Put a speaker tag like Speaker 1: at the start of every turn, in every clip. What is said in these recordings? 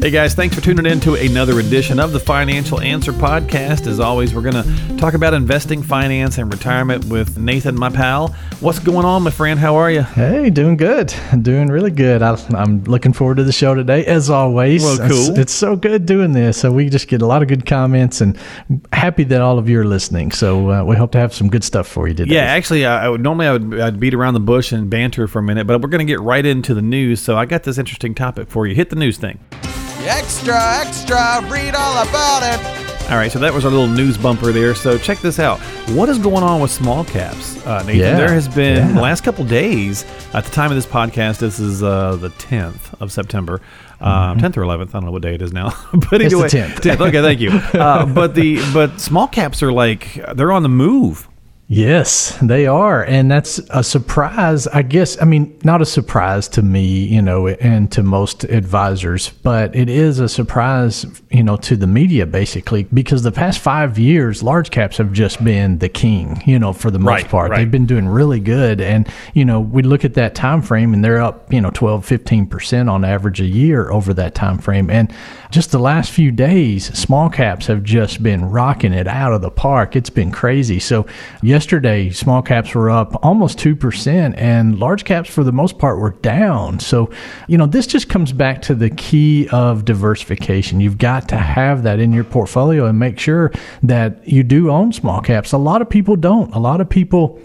Speaker 1: Hey guys, thanks for tuning in to another edition of the Financial Answer Podcast. As always, we're going to talk about investing, finance, and retirement with Nathan, my pal. What's going on, my friend? How are you?
Speaker 2: Hey, doing good. Doing really good. I, am looking forward to the show today, as always.
Speaker 1: Well, cool.
Speaker 2: It's, it's, so good doing this. So we just get a lot of good comments, and happy that all of you are listening. So uh, we hope to have some good stuff for you today.
Speaker 1: Yeah, actually, I, I would normally I would I'd beat around the bush and banter for a minute, but we're going to get right into the news. So I got this interesting topic for you. Hit the news thing.
Speaker 3: Extra, extra, read all about it.
Speaker 1: All right, so that was our little news bumper there. So check this out. What is going on with small caps, uh, Nathan?
Speaker 2: Yeah,
Speaker 1: there has been
Speaker 2: yeah.
Speaker 1: the last couple days. At the time of this podcast, this is uh, the 10th of September. Um, 10th or 11th, I don't know what day it is now, but
Speaker 2: Mm-hmm. It's the
Speaker 1: anyway,
Speaker 2: 10th.
Speaker 1: Okay, thank you. Uh, but the but small caps are like they're on the move.
Speaker 2: Yes, they are. And that's a surprise, I guess. I mean, not a surprise to me, you know, and to most advisors, but it is a surprise, you know, to the media basically, because the past five years, large caps have just been the king, you know, for the most
Speaker 1: Right,
Speaker 2: part.
Speaker 1: right.
Speaker 2: They've been doing really good. And, you know, we look at that time frame and they're up, you know, 12, 15% on average a year over that time frame. And just the last few days, small caps have just been rocking it out of the park. It's been crazy. So yesterday, small caps were up almost 2%, and large caps, for the most part, were down. So, you know, this just comes back to the key of diversification. You've got to have that in your portfolio and make sure that you do own small caps. A lot of people don't. A lot of people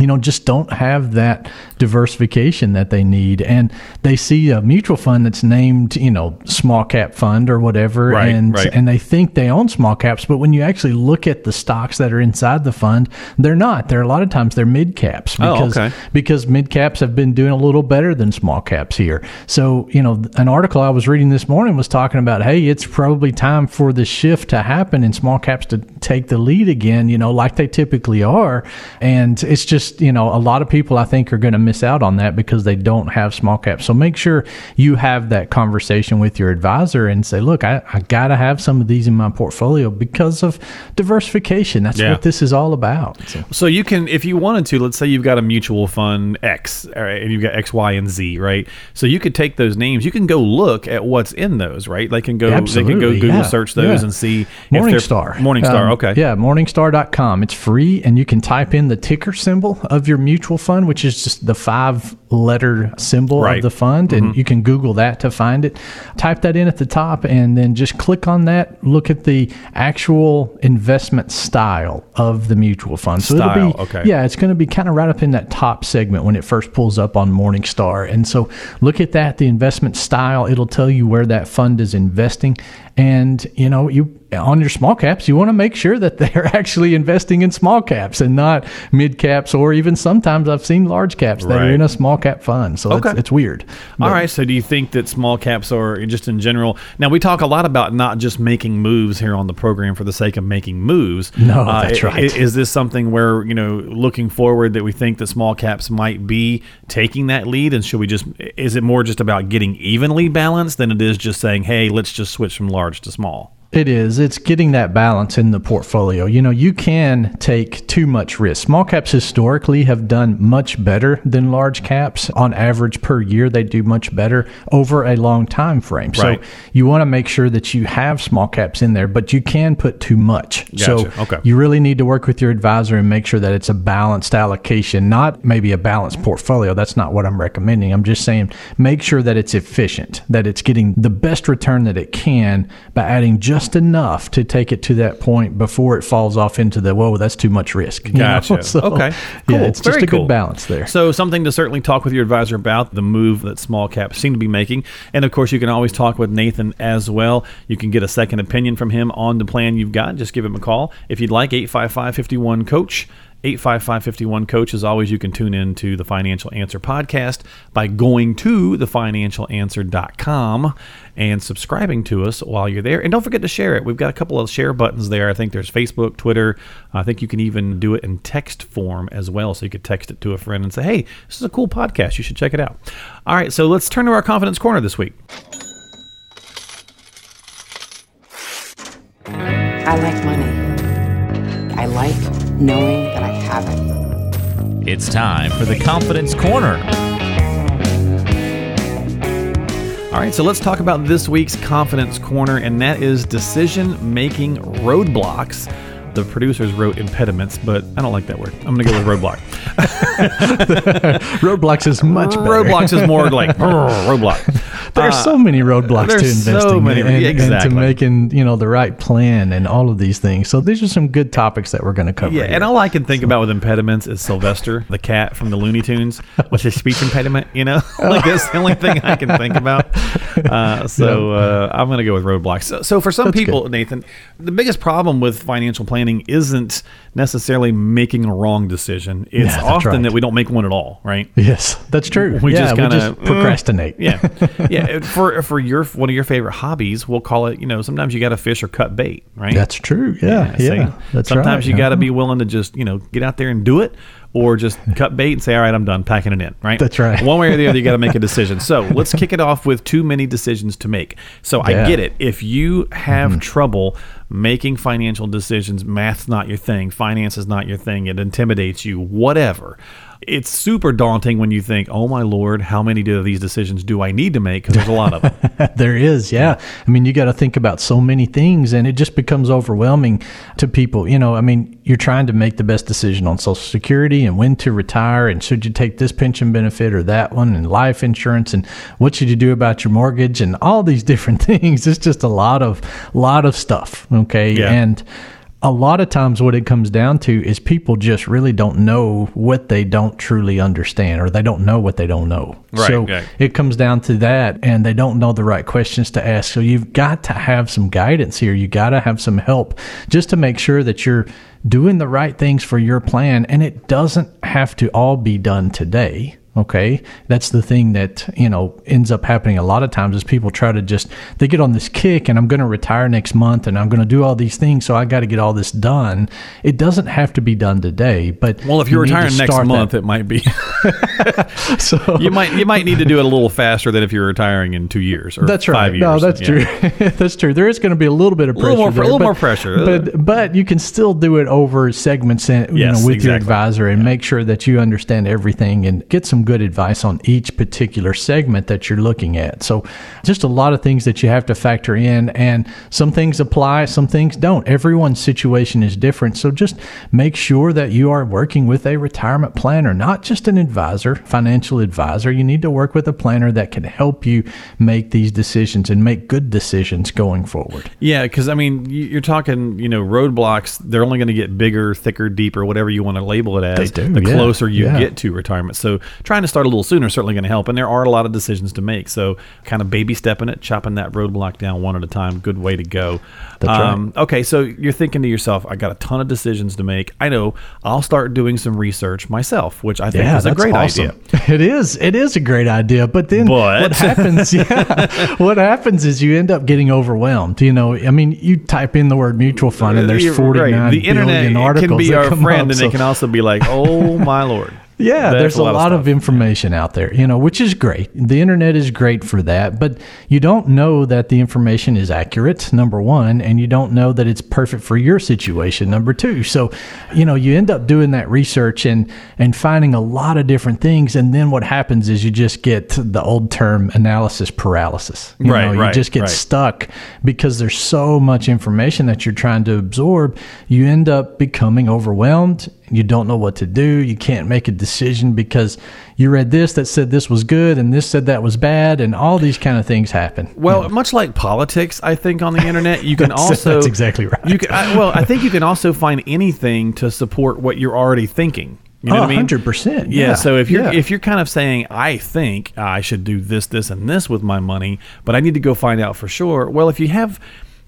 Speaker 2: you know, just don't have that diversification that they need. And they see a mutual fund that's named, you know, small cap fund or whatever.
Speaker 1: Right,
Speaker 2: and,
Speaker 1: right.
Speaker 2: and they think they own small caps. But when you actually look at the stocks that are inside the fund, they're not. They're a lot of times they're mid caps
Speaker 1: Oh,
Speaker 2: because,
Speaker 1: okay.
Speaker 2: because mid caps have been doing a little better than small caps here. So, you know, an article I was reading this morning was talking about, hey, it's probably time for the shift to happen and small caps to take the lead again, you know, like they typically are. And it's just, you know, a lot of people I think are going to miss out on that because they don't have small caps. So make sure you have that conversation with your advisor and say, look, I, I got to have some of these in my portfolio because of diversification. That's
Speaker 1: Yeah.
Speaker 2: what this is all about. So-
Speaker 1: So you can, if you wanted to, let's say you've got a mutual fund X, all right, and you've got X, Y, and Z, right? So you could take those names. You can go look at what's in those, right? They can go, they can go Google
Speaker 2: yeah,
Speaker 1: search those
Speaker 2: yeah.
Speaker 1: and see if
Speaker 2: Morningstar.
Speaker 1: Morningstar,
Speaker 2: Um,
Speaker 1: okay.
Speaker 2: Yeah, morningstar.com. It's free, and you can type in the ticker symbol of your mutual fund, which is just the five letter symbol
Speaker 1: Right. Mm-hmm.
Speaker 2: of the fund. And you can Google that to find it. Type that in at the top, and then just click on that. Look at the actual investment style of the mutual fund. So it'll
Speaker 1: Style,
Speaker 2: be,
Speaker 1: okay.
Speaker 2: yeah, it's going to be kind of right up in that top segment when it first pulls up on Morningstar. And so look at that, the investment style. It'll tell you where that fund is investing. And, you know, you on your small caps, you want to make sure that they're actually investing in small caps and not mid caps, or even sometimes I've seen large caps that are in a small cap fund. So
Speaker 1: Okay.
Speaker 2: it's, it's weird.
Speaker 1: All
Speaker 2: But-
Speaker 1: right. So, do you think that small caps are just in general? Now, we talk a lot about not just making moves here on the program for the sake of making moves. Uh,
Speaker 2: No, that's right.
Speaker 1: i- Is this something where you know, looking forward, that we think that small caps might be taking that lead, and should we just? Is it more just about getting evenly balanced than it is just saying, "Hey, let's just switch from large to small"?
Speaker 2: It is. It's getting that balance in the portfolio. You know, you can take too much risk. Small caps historically have done much better than large caps. On average per year, they do much better over a long time frame.
Speaker 1: Right.
Speaker 2: So you want to make sure that you have small caps in there, but you can put too much. So
Speaker 1: Okay.
Speaker 2: you really need to work with your advisor and make sure that it's a balanced allocation, not maybe a balanced portfolio. That's not what I'm recommending. I'm just saying make sure that it's efficient, that it's getting the best return that it can by adding just enough to take it to that point before it falls off into the whoa, that's too much risk.
Speaker 1: Gotcha.
Speaker 2: So,
Speaker 1: okay. Cool.
Speaker 2: Yeah, it's just
Speaker 1: Very
Speaker 2: a good balance there.
Speaker 1: So something to certainly talk with your advisor about the move that small caps seem to be making, and of course you can always talk with Nathan as well. You can get a second opinion from him on the plan you've got. Just give him a call if you'd like 855-51 coach. 855 Coach. As always, you can tune in to the Financial Answer podcast by going to thefinancialanswer.com and subscribing to us while you're there. And don't forget to share it. We've got a couple of share buttons there. I think there's Facebook, Twitter. I think you can even do it in text form as well. So you could text it to a friend and say, hey, this is a cool podcast. You should check it out. All right, so let's turn to our confidence corner this week.
Speaker 4: I like money. I like knowing that I have it.
Speaker 5: It's time for the Confidence Corner.
Speaker 1: All right, so let's talk about this week's confidence corner, and that is decision making roadblocks. The producers wrote impediments, but I don't like that word. I'm going to go with roadblock.
Speaker 2: Roadblocks is much better.
Speaker 1: Roadblocks is more like roadblock.
Speaker 2: There's so many roadblocks to
Speaker 1: there's so
Speaker 2: investing
Speaker 1: many-
Speaker 2: and, and to making you know the right plan and all of these things. So these are some good topics that we're going to cover.
Speaker 1: Yeah,
Speaker 2: here.
Speaker 1: and all I can think about with impediments is Sylvester, the cat from the Looney Tunes, with his speech impediment. You know, like that's the only thing I can think about. Uh, so uh, I'm going to go with roadblocks. So, so for some
Speaker 2: That's
Speaker 1: people,
Speaker 2: good.
Speaker 1: Nathan, the biggest problem with financial planning isn't necessarily making a wrong decision. It's
Speaker 2: Yeah,
Speaker 1: often
Speaker 2: right.
Speaker 1: that we don't make one at all. Right.
Speaker 2: yes, that's true.
Speaker 1: We
Speaker 2: yeah,
Speaker 1: just kind of
Speaker 2: procrastinate.
Speaker 1: yeah, yeah. For for your one of your favorite hobbies, we'll call it. You know, sometimes you got to fish or cut bait. Right.
Speaker 2: that's true. Yeah, yeah.
Speaker 1: see?
Speaker 2: that's
Speaker 1: Sometimes
Speaker 2: right.
Speaker 1: you got to be willing to just you know get out there and do it, or just cut bait and say, "All right, I'm done packing it in." Right.
Speaker 2: That's right.
Speaker 1: One way or the other, you got to make a decision. So let's kick it off with too many decisions to make. So I
Speaker 2: Yeah. Mm-hmm.
Speaker 1: get it. If you have trouble making financial decisions, math's not your thing, finance is not your thing, it intimidates you, whatever. It's super daunting when you think, "Oh my lord, how many of these decisions do I need to make?" Because there's a lot of them.
Speaker 2: there is, yeah. I mean, you got to think about so many things, and it just becomes overwhelming to people. You know, I mean, you're trying to make the best decision on Social Security and when to retire, and should you take this pension benefit or that one, and life insurance, and what should you do about your mortgage, and all these different things. It's just a lot of lot of stuff. Okay,
Speaker 1: Yeah.
Speaker 2: and a lot of times what it comes down to is people just really don't know what they don't truly understand or they don't know what they don't know.
Speaker 1: Right,
Speaker 2: so
Speaker 1: right.
Speaker 2: it comes down to that and they don't know the right questions to ask. So you've got to have some guidance here. You got to have some help just to make sure that you're doing the right things for your plan and it doesn't have to all be done today. Okay. That's the thing that, you know, ends up happening a lot of times is people try to just, they get on this kick and I'm going to retire next month and I'm going to do all these things. So I got to get all this done. It doesn't have to be done today, but
Speaker 1: Well, if you're
Speaker 2: you
Speaker 1: retiring next
Speaker 2: start that-
Speaker 1: month, it might be.
Speaker 2: so
Speaker 1: you might you might need to do it a little faster than if you're retiring in two years or
Speaker 2: That's right.
Speaker 1: five years.
Speaker 2: No, that's
Speaker 1: Yeah.
Speaker 2: true. that's true. There is going to be a little bit of
Speaker 1: A
Speaker 2: pressure.
Speaker 1: little more-
Speaker 2: there,
Speaker 1: a little
Speaker 2: but-
Speaker 1: more pressure.
Speaker 2: but but you can still do it over segments, and, you know, with your advisor, and make sure that you understand everything and get some good advice on each particular segment that you're looking at. So, just a lot of things that you have to factor in, and some things apply, some things don't. Everyone's situation is different, so just make sure that you are working with a retirement planner, not just an advisor, financial advisor. You need to work with a planner that can help you make these decisions and make good decisions going forward.
Speaker 1: Yeah, because I mean, you- you're talking, you know, roadblocks. They're only going to get bigger, thicker, deeper, whatever you want to label it as.
Speaker 2: Do,
Speaker 1: the
Speaker 2: yeah,
Speaker 1: closer you
Speaker 2: yeah.
Speaker 1: get to retirement. So trying to start a little sooner is certainly going to help. And there are a lot of decisions to make. So kind of baby stepping it, chopping that roadblock down one at a time. Good way to go.
Speaker 2: That's
Speaker 1: um, Okay, so you're thinking to yourself, I got a ton of decisions to make. I know I'll start doing some research myself, which I think is a great
Speaker 2: awesome.
Speaker 1: idea.
Speaker 2: It is. It is a great idea. But then
Speaker 1: But-
Speaker 2: what happens? Yeah, what happens is you end up getting overwhelmed. You know, I mean, you type in the word mutual fund, and there's
Speaker 1: You're
Speaker 2: forty nine
Speaker 1: right. The internet
Speaker 2: articles
Speaker 1: can be our friend,
Speaker 2: up,
Speaker 1: and
Speaker 2: so-
Speaker 1: it can also be like, oh my lord.
Speaker 2: Yeah,
Speaker 1: That's
Speaker 2: there's a lot, of,
Speaker 1: stuff.
Speaker 2: information out there, you know, which is great. The internet is great for that, but you don't know that the information is accurate, number one, and you don't know that it's perfect for your situation, number two. So, you know, you end up doing that research and and finding a lot of different things, and then what happens is you just get the old term analysis paralysis. You
Speaker 1: Right,
Speaker 2: know,
Speaker 1: right,
Speaker 2: You just get
Speaker 1: right.
Speaker 2: stuck because there's so much information that you're trying to absorb. You end up becoming overwhelmed. You don't know what to do. You can't make a decision because you read this that said this was good and this said that was bad, and all these kind of things happen.
Speaker 1: Well, much like politics, I think on the internet, you can also
Speaker 2: that's exactly right.
Speaker 1: You can, I, well, I think you can also find anything to support what you're already thinking. You know
Speaker 2: Oh,
Speaker 1: what I mean?
Speaker 2: 100%,
Speaker 1: Yeah.
Speaker 2: yeah,
Speaker 1: So if you're
Speaker 2: yeah.
Speaker 1: if you're kind of saying, I think I should do this, this, and this with my money, but I need to go find out for sure. Well, if you have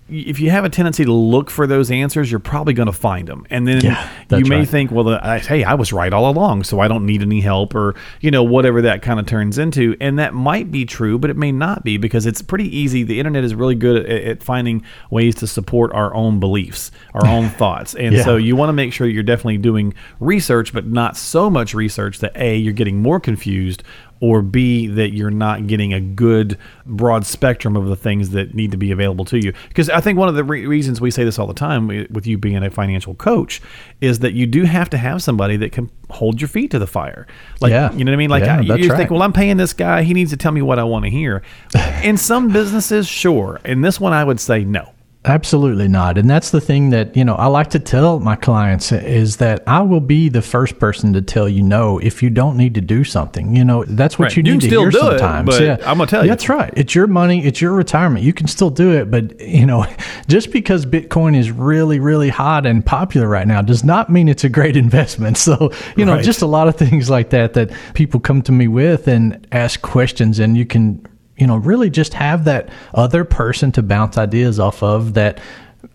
Speaker 1: if you have a tendency to look for those answers, you're probably going to find them. And then
Speaker 2: Yeah,
Speaker 1: you may
Speaker 2: right.
Speaker 1: think, well, I, hey, I was right all along, so I don't need any help, or you know, whatever that kind of turns into. And that might be true, but it may not be because it's pretty easy. The internet is really good at, at finding ways to support our own beliefs, our own thoughts, and
Speaker 2: Yeah.
Speaker 1: so you want to make sure you're definitely doing research, but not so much research that a you're getting more confused. Or B, that you're not getting a good broad spectrum of the things that need to be available to you. Because I think one of the re- reasons we say this all the time, with you being a financial coach, is that you do have to have somebody that can hold your feet to the fire. Like,
Speaker 2: Yeah.
Speaker 1: you know what I mean? Like,
Speaker 2: Yeah,
Speaker 1: I, you
Speaker 2: that's
Speaker 1: just
Speaker 2: right.
Speaker 1: think, well, I'm paying this guy; he needs to tell me what I want to hear. In some businesses, sure. In this one, I would say no.
Speaker 2: Absolutely not. And that's the thing that, you know, I like to tell my clients is that I will be the first person to tell you no if you don't need to do something. You know, that's what
Speaker 1: Right.
Speaker 2: you
Speaker 1: You
Speaker 2: need
Speaker 1: can
Speaker 2: to
Speaker 1: still
Speaker 2: hear
Speaker 1: do it,
Speaker 2: sometimes.
Speaker 1: but
Speaker 2: yeah.
Speaker 1: I'm gonna tell you.
Speaker 2: That's right. It's your money, it's your retirement. You can still do it, but you know, just because Bitcoin is really, really hot and popular right now does not mean it's a great investment. So, you know,
Speaker 1: Right.
Speaker 2: just a lot of things like that that people come to me with and ask questions and you can you know, really just have that other person to bounce ideas off of that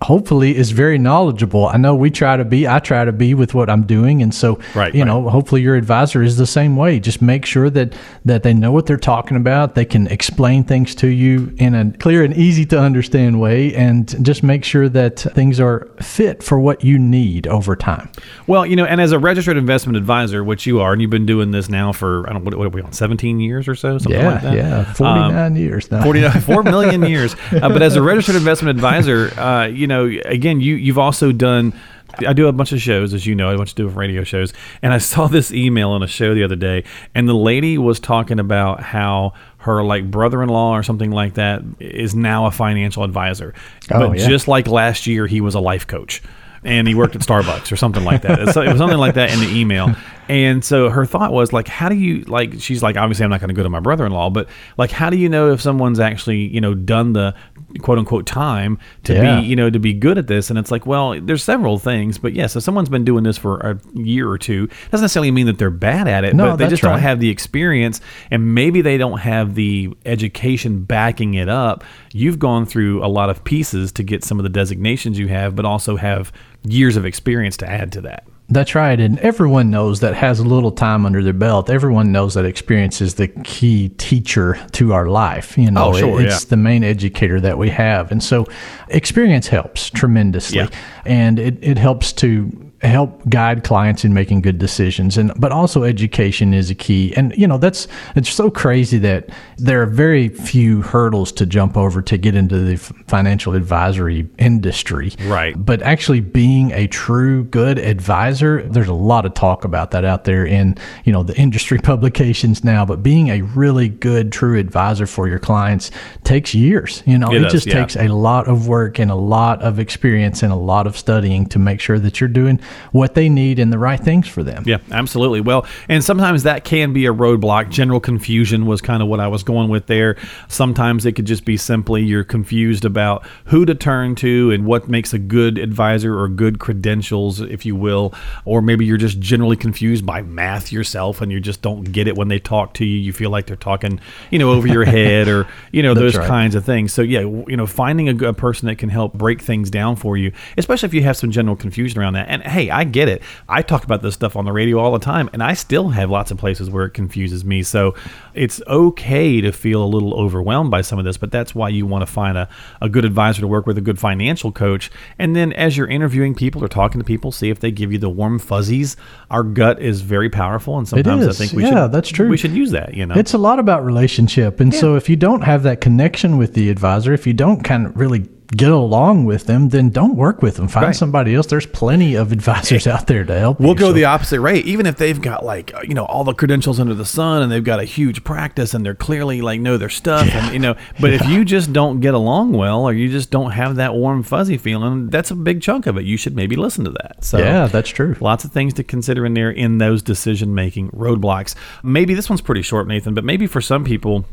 Speaker 2: hopefully is very knowledgeable. I know we try to be, I try to be with what I'm doing. And so,
Speaker 1: Right,
Speaker 2: you
Speaker 1: right.
Speaker 2: know, hopefully your advisor is the same way. Just make sure that, that they know what they're talking about. They can explain things to you in a clear and easy to understand way. And just make sure that things are fit for what you need over time.
Speaker 1: Well, you know, and as a registered investment advisor, which you are, and you've been doing this now for I don't what, what are we on, seventeen years or so, something
Speaker 2: Yeah.
Speaker 1: like that.
Speaker 2: yeah. 49
Speaker 1: Um,
Speaker 2: years now.
Speaker 1: 49 4 million years uh, but as a registered investment advisor uh, you know again you you've also done I do a bunch of shows, as you know, I bunch of different radio shows, and I saw this email on a show the other day, and the lady was talking about how her like brother-in-law or something like that is now a financial advisor,
Speaker 2: Oh,
Speaker 1: but
Speaker 2: yeah.
Speaker 1: just like last year, he was a life coach, and he worked at Starbucks or something like that. It's- It was something like that in the email, and so her thought was like, how do you like? She's like, obviously, I'm not going to go to my brother-in-law, but like, how do you know if someone's actually you know done the quote unquote time to
Speaker 2: Yeah.
Speaker 1: be you know to be good at this? And it's like, well, there's several things, but yes, if someone's been doing this for a year or two, doesn't necessarily mean that they're bad at it,
Speaker 2: No,
Speaker 1: but they just don't have the experience, and maybe they don't have the education backing it up. You've gone through a lot of pieces to get some of the designations you have, but also have years of experience to add to that.
Speaker 2: That's right. And everyone knows that has a little time under their belt. Everyone knows that experience is the key teacher to our life. You know,
Speaker 1: Oh, sure,
Speaker 2: it's
Speaker 1: yeah.
Speaker 2: the main educator that we have. And so experience helps tremendously.
Speaker 1: Yeah.
Speaker 2: And it, it helps to help guide clients in making good decisions. And but also education is a key. And you know that's it's so crazy that there are very few hurdles to jump over to get into the financial advisory industry.
Speaker 1: Right.
Speaker 2: but actually being a true good advisor there's a lot of talk about that out there in you know the industry publications now. But being a really good true advisor for your clients takes years. You know
Speaker 1: It
Speaker 2: it,
Speaker 1: does,
Speaker 2: just
Speaker 1: yeah.
Speaker 2: takes a lot of work and a lot of experience and a lot of studying to make sure that you're doing what they need and the right things for them
Speaker 1: Yeah, absolutely. Well, and sometimes that can be a roadblock. General confusion was kind of what I was going with there. Sometimes it could just be simply you're confused about who to turn to and what makes a good advisor or good credentials, if you will. Or maybe you're just generally confused by math yourself and you just don't get it when they talk to you. You feel like they're talking, you know, over your head or, you know, those
Speaker 2: right.
Speaker 1: kinds of things. So, yeah, you know, finding a, good person that can help break things down for you, especially if you have some general confusion around that. And hey, I get it. I talk about this stuff on the radio all the time, and I still have lots of places where it confuses me. So it's okay to feel a little overwhelmed by some of this, but that's why you want to find a, a good advisor to work with, a good financial coach. And then as you're interviewing people or talking to people, see if they give you the warm fuzzies. Our gut is very powerful, and sometimes I think we
Speaker 2: Yeah,
Speaker 1: should
Speaker 2: that's true.
Speaker 1: We should use that, you know.
Speaker 2: It's a lot about relationship. And so if you don't have that connection with the advisor, if you don't kind of really get along with them, then don't work with them. Find
Speaker 1: Right.
Speaker 2: somebody else. There's plenty of advisors out there to help
Speaker 1: We'll
Speaker 2: you.
Speaker 1: go
Speaker 2: So-
Speaker 1: the opposite way. Even if they've got like uh, you know all the credentials under the sun and they've got a huge practice and they're clearly like know their stuff and you know, but if you just don't get along well or you just don't have that warm fuzzy feeling, that's a big chunk of it. You should maybe listen to that. So
Speaker 2: Yeah, that's true.
Speaker 1: Lots of things to consider in there in those decision making roadblocks. Maybe this one's pretty short, Nathan, but maybe for some people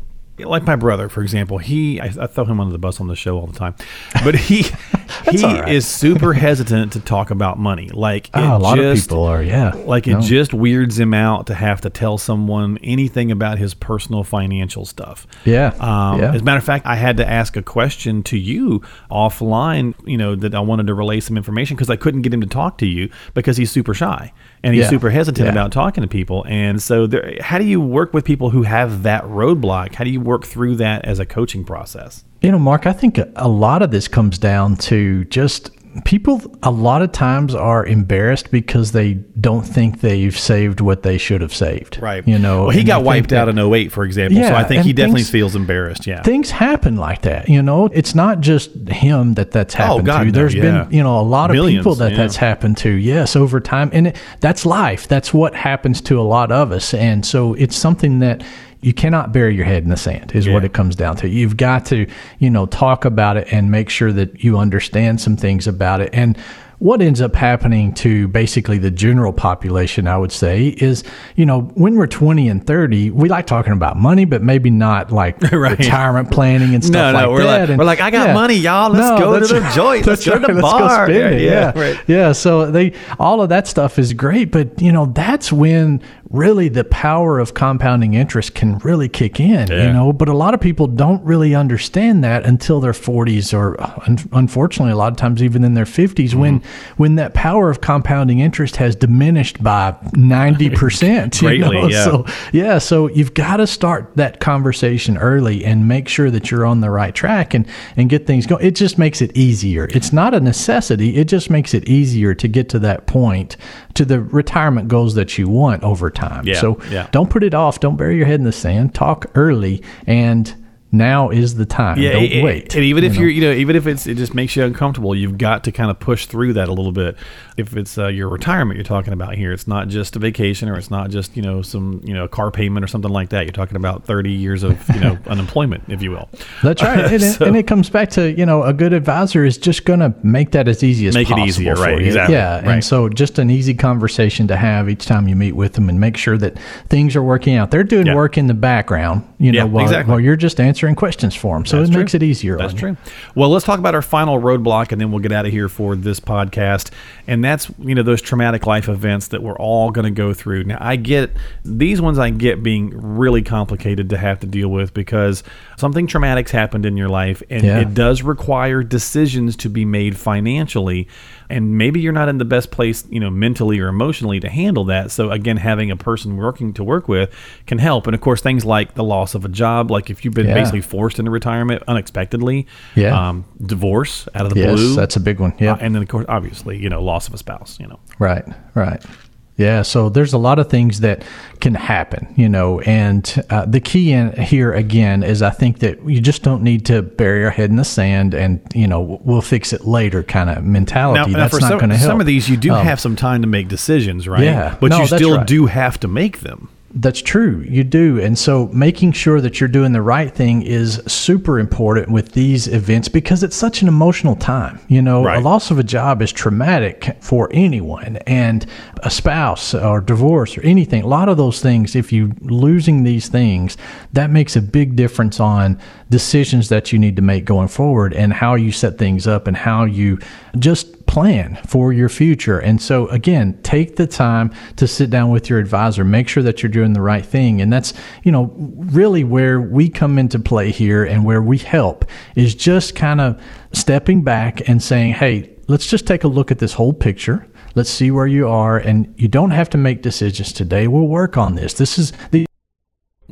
Speaker 1: like my brother, for example, he I, I throw him under the bus on the show all the time, but he he
Speaker 2: right.
Speaker 1: is super hesitant to talk about money. Like
Speaker 2: Oh, a lot of people are, yeah.
Speaker 1: Like it just weirds him out to have to tell someone anything about his personal financial stuff.
Speaker 2: Yeah,
Speaker 1: Um,
Speaker 2: yeah.
Speaker 1: As a matter of fact, I had to ask a question to you offline, you know, that I wanted to relay some information because I couldn't get him to talk to you because he's super shy and he's
Speaker 2: Yeah,
Speaker 1: super hesitant
Speaker 2: yeah.
Speaker 1: about talking to people. And so, there, how do you work with people who have that roadblock? How do you work through that as a coaching process?
Speaker 2: You know, Mark, I think a, lot of this comes down to just people a lot of times are embarrassed because they don't think they've saved what they should have saved. Right. You know,
Speaker 1: well, he got wiped
Speaker 2: that-
Speaker 1: out in 08, for example.
Speaker 2: Yeah, so
Speaker 1: I think he definitely
Speaker 2: things-
Speaker 1: feels embarrassed. Yeah.
Speaker 2: things happen like that. You know, it's not just him that that's oh, happened
Speaker 1: Oh, God,
Speaker 2: to.
Speaker 1: no,
Speaker 2: There's
Speaker 1: yeah.
Speaker 2: been, you know, a lot of
Speaker 1: Millions,
Speaker 2: people that
Speaker 1: yeah.
Speaker 2: that's happened to. Yes, over time, and it, that's life. That's what happens to a lot of us, and so it's something that. You cannot bury your head in the sand, is what it comes down to. You've got to, you know, talk about it and make sure that you understand some things about it. And what ends up happening to basically the general population, I would say, is, you know, when we're 20 and 30, we like talking about money, but maybe not like
Speaker 1: Right.
Speaker 2: retirement planning and stuff
Speaker 1: No, no,
Speaker 2: like
Speaker 1: we're
Speaker 2: that.
Speaker 1: like-
Speaker 2: And-
Speaker 1: we're like, I got money, y'all. Let's go to the
Speaker 2: right.
Speaker 1: joint. Let's go to the
Speaker 2: Let's
Speaker 1: bar.
Speaker 2: go spend it.
Speaker 1: Yeah,
Speaker 2: Yeah,
Speaker 1: yeah, right.
Speaker 2: yeah. So they all of that stuff is great, but you know that's when really the power of compounding interest can really kick in.
Speaker 1: Yeah.
Speaker 2: You know, but a lot of people don't really understand that until their 40s, or un- unfortunately, a lot of times even in their 50s, when
Speaker 1: Mm-hmm.
Speaker 2: when that power of compounding interest has diminished by 90 percent.
Speaker 1: Greatly, yeah.
Speaker 2: So yeah, so you've got to start that conversation early and make sure that you're on the right track and and get things going. It just makes it easier. It's not a necessity. It just makes it easier to get to that point to the retirement goals that you want over time.
Speaker 1: Yeah,
Speaker 2: so
Speaker 1: yeah.
Speaker 2: don't put it off. Don't bury your head in the sand. Talk early and now is the time.
Speaker 1: Yeah,
Speaker 2: don't
Speaker 1: it-
Speaker 2: wait.
Speaker 1: And even if
Speaker 2: you
Speaker 1: you're, you know, even if it's, it just makes you uncomfortable, you've got to kind of push through that a little bit. If it's uh, your retirement you're talking about here, it's not just a vacation or it's not just you know some you know car payment or something like that. You're talking about 30 years of you know unemployment, if you will.
Speaker 2: That's right, and, it,
Speaker 1: So-
Speaker 2: and it comes back to you know a good advisor is just going to make that as easy as
Speaker 1: Make it
Speaker 2: possible
Speaker 1: easier, right, exactly,
Speaker 2: Yeah,
Speaker 1: right.
Speaker 2: and so just an easy conversation to have each time you meet with them, and make sure that things are working out. They're doing
Speaker 1: Yeah.
Speaker 2: work in the background, you know,
Speaker 1: Yeah,
Speaker 2: while,
Speaker 1: exactly.
Speaker 2: while you're just answering questions for them. So
Speaker 1: That's
Speaker 2: it
Speaker 1: true.
Speaker 2: makes it easier.
Speaker 1: That's
Speaker 2: on you.
Speaker 1: true. Well, let's talk about our final roadblock, and then we'll get out of here for this podcast. And that's you know those traumatic life events that we're all going to go through. Now, I get these ones. I get being really complicated to have to deal with because something traumatic's happened in your life, and
Speaker 2: Yeah.
Speaker 1: it does require decisions to be made financially. And maybe you're not in the best place, you know, mentally or emotionally to handle that. So again, having a person working to work with can help. And of course, things like the loss of a job, like if you've been
Speaker 2: Yeah.
Speaker 1: basically forced into retirement unexpectedly.
Speaker 2: Yeah.
Speaker 1: Um, divorce out of the
Speaker 2: Yes,
Speaker 1: blue.
Speaker 2: that's a big one. Yeah.
Speaker 1: Uh, and then, of course, obviously, you know, loss of a spouse, you know.
Speaker 2: Right, right. Yeah, so there's a lot of things that can happen, you know, and uh, the key in here again is I think that you just don't need to bury your head in the sand and you know we'll fix it later kind of mentality.
Speaker 1: now
Speaker 2: That's
Speaker 1: for
Speaker 2: not going to help.
Speaker 1: some of these, you do
Speaker 2: Um,
Speaker 1: have some time to make decisions, right?
Speaker 2: Yeah.
Speaker 1: But
Speaker 2: No,
Speaker 1: you still
Speaker 2: right.
Speaker 1: do have to make them.
Speaker 2: That's true. You do. And so making sure that you're doing the right thing is super important with these events because it's such an emotional time. You know,
Speaker 1: Right.
Speaker 2: a loss of a job is traumatic for anyone and a spouse or divorce or anything. A lot of those things, if you losing these things, that makes a big difference on decisions that you need to make going forward and how you set things up and how you just plan for your future. And so, again, take the time to sit down with your advisor, make sure that you're doing the right thing. And that's, you know, really where we come into play here and where we help is just kind of stepping back and saying, hey, let's just take a look at this whole picture. Let's see where you are. And you don't have to make decisions today. We'll work on this. This is the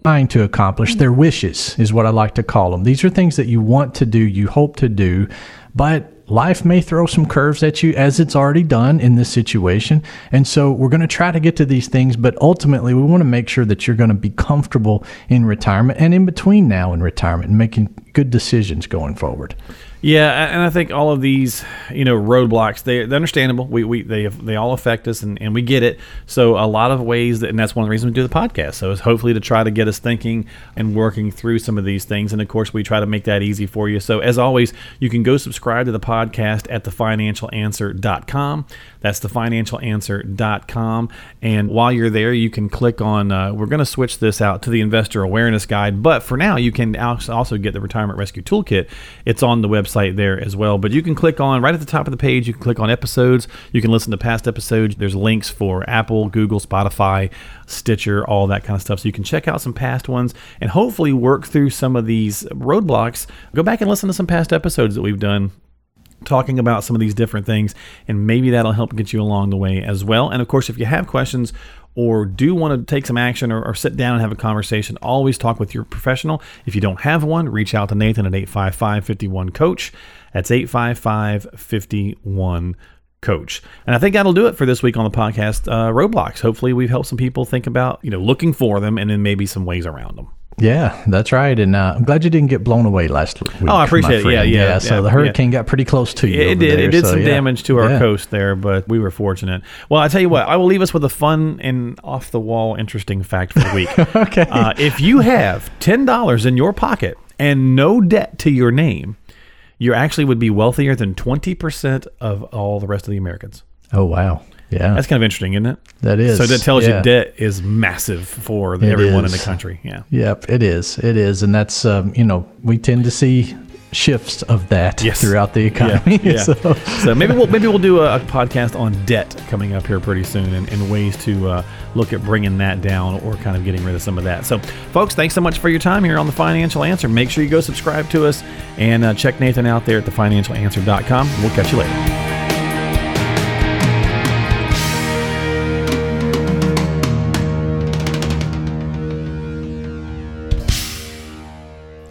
Speaker 2: trying to accomplish their wishes is what I like to call them. These are things that you want to do, you hope to do, but life may throw some curves at you as it's already done in this situation. And so we're going to try to get to these things, but ultimately we want to make sure that you're going to be comfortable in retirement and in between now and retirement and making good decisions going forward.
Speaker 1: Yeah, and I think all of these, you know, roadblocks they, they're understandable. We, we they they all affect us, and, and we get it. So a lot of ways, that, and that's one of the reasons we do the podcast. So it's hopefully to try to get us thinking and working through some of these things. And of course, we try to make that easy for you. So as always, you can go subscribe to the podcast at thefinancialanswer.com. That's thefinancialanswer.com. And while you're there, you can click on. Uh, we're going to switch this out to the investor awareness guide, but for now, you can also get the retirement rescue toolkit. It's on the website website there as well. But you can click on right at the top of the page, you can click on episodes. You can listen to past episodes. There's links for Apple, Google, Spotify, Stitcher, all that kind of stuff. So you can check out some past ones and hopefully work through some of these roadblocks. Go back and listen to some past episodes that we've done talking about some of these different things, and maybe that'll help get you along the way as well. And of course, if you have questions or do want to take some action or, or, sit down and have a conversation, always talk with your professional. If you don't have one, reach out to Nathan at 855 51 Coach. That's 855 51 Coach. And I think that'll do it for this week on the podcast, uh, Roadblocks. Hopefully, we've helped some people think about, you know, looking for them and then maybe some ways around them.
Speaker 2: Yeah, that's right. And uh, I'm glad you didn't get blown away last week.
Speaker 1: Oh, I appreciate it. Yeah, yeah,
Speaker 2: yeah. So
Speaker 1: yeah,
Speaker 2: the hurricane yeah. got pretty close to you.
Speaker 1: It did.
Speaker 2: There,
Speaker 1: it did
Speaker 2: so,
Speaker 1: some damage to our coast there, but we were fortunate. Well, I tell you what, I will leave us with a fun and off the wall, interesting fact for the week.
Speaker 2: okay.
Speaker 1: Uh, if you have ten dollars in your pocket and no debt to your name, you actually would be wealthier than twenty percent of all the rest of the Americans.
Speaker 2: Oh wow. Yeah.
Speaker 1: That's kind of interesting, isn't it?
Speaker 2: That is.
Speaker 1: So that tells
Speaker 2: yeah.
Speaker 1: you debt is massive for it everyone is. in the country. Yeah.
Speaker 2: Yep, it is. It is. And that's, um, you know, we tend to see shifts of that yes. throughout the economy.
Speaker 1: Yeah, yeah. so. so. maybe we'll maybe we'll do a, a, podcast on debt coming up here pretty soon and, and ways to uh, look at bringing that down or kind of getting rid of some of that. So, folks, thanks so much for your time here on the Financial Answer. Make sure you go subscribe to us and uh, check Nathan out there at thefinancialanswer.com. We'll catch you later.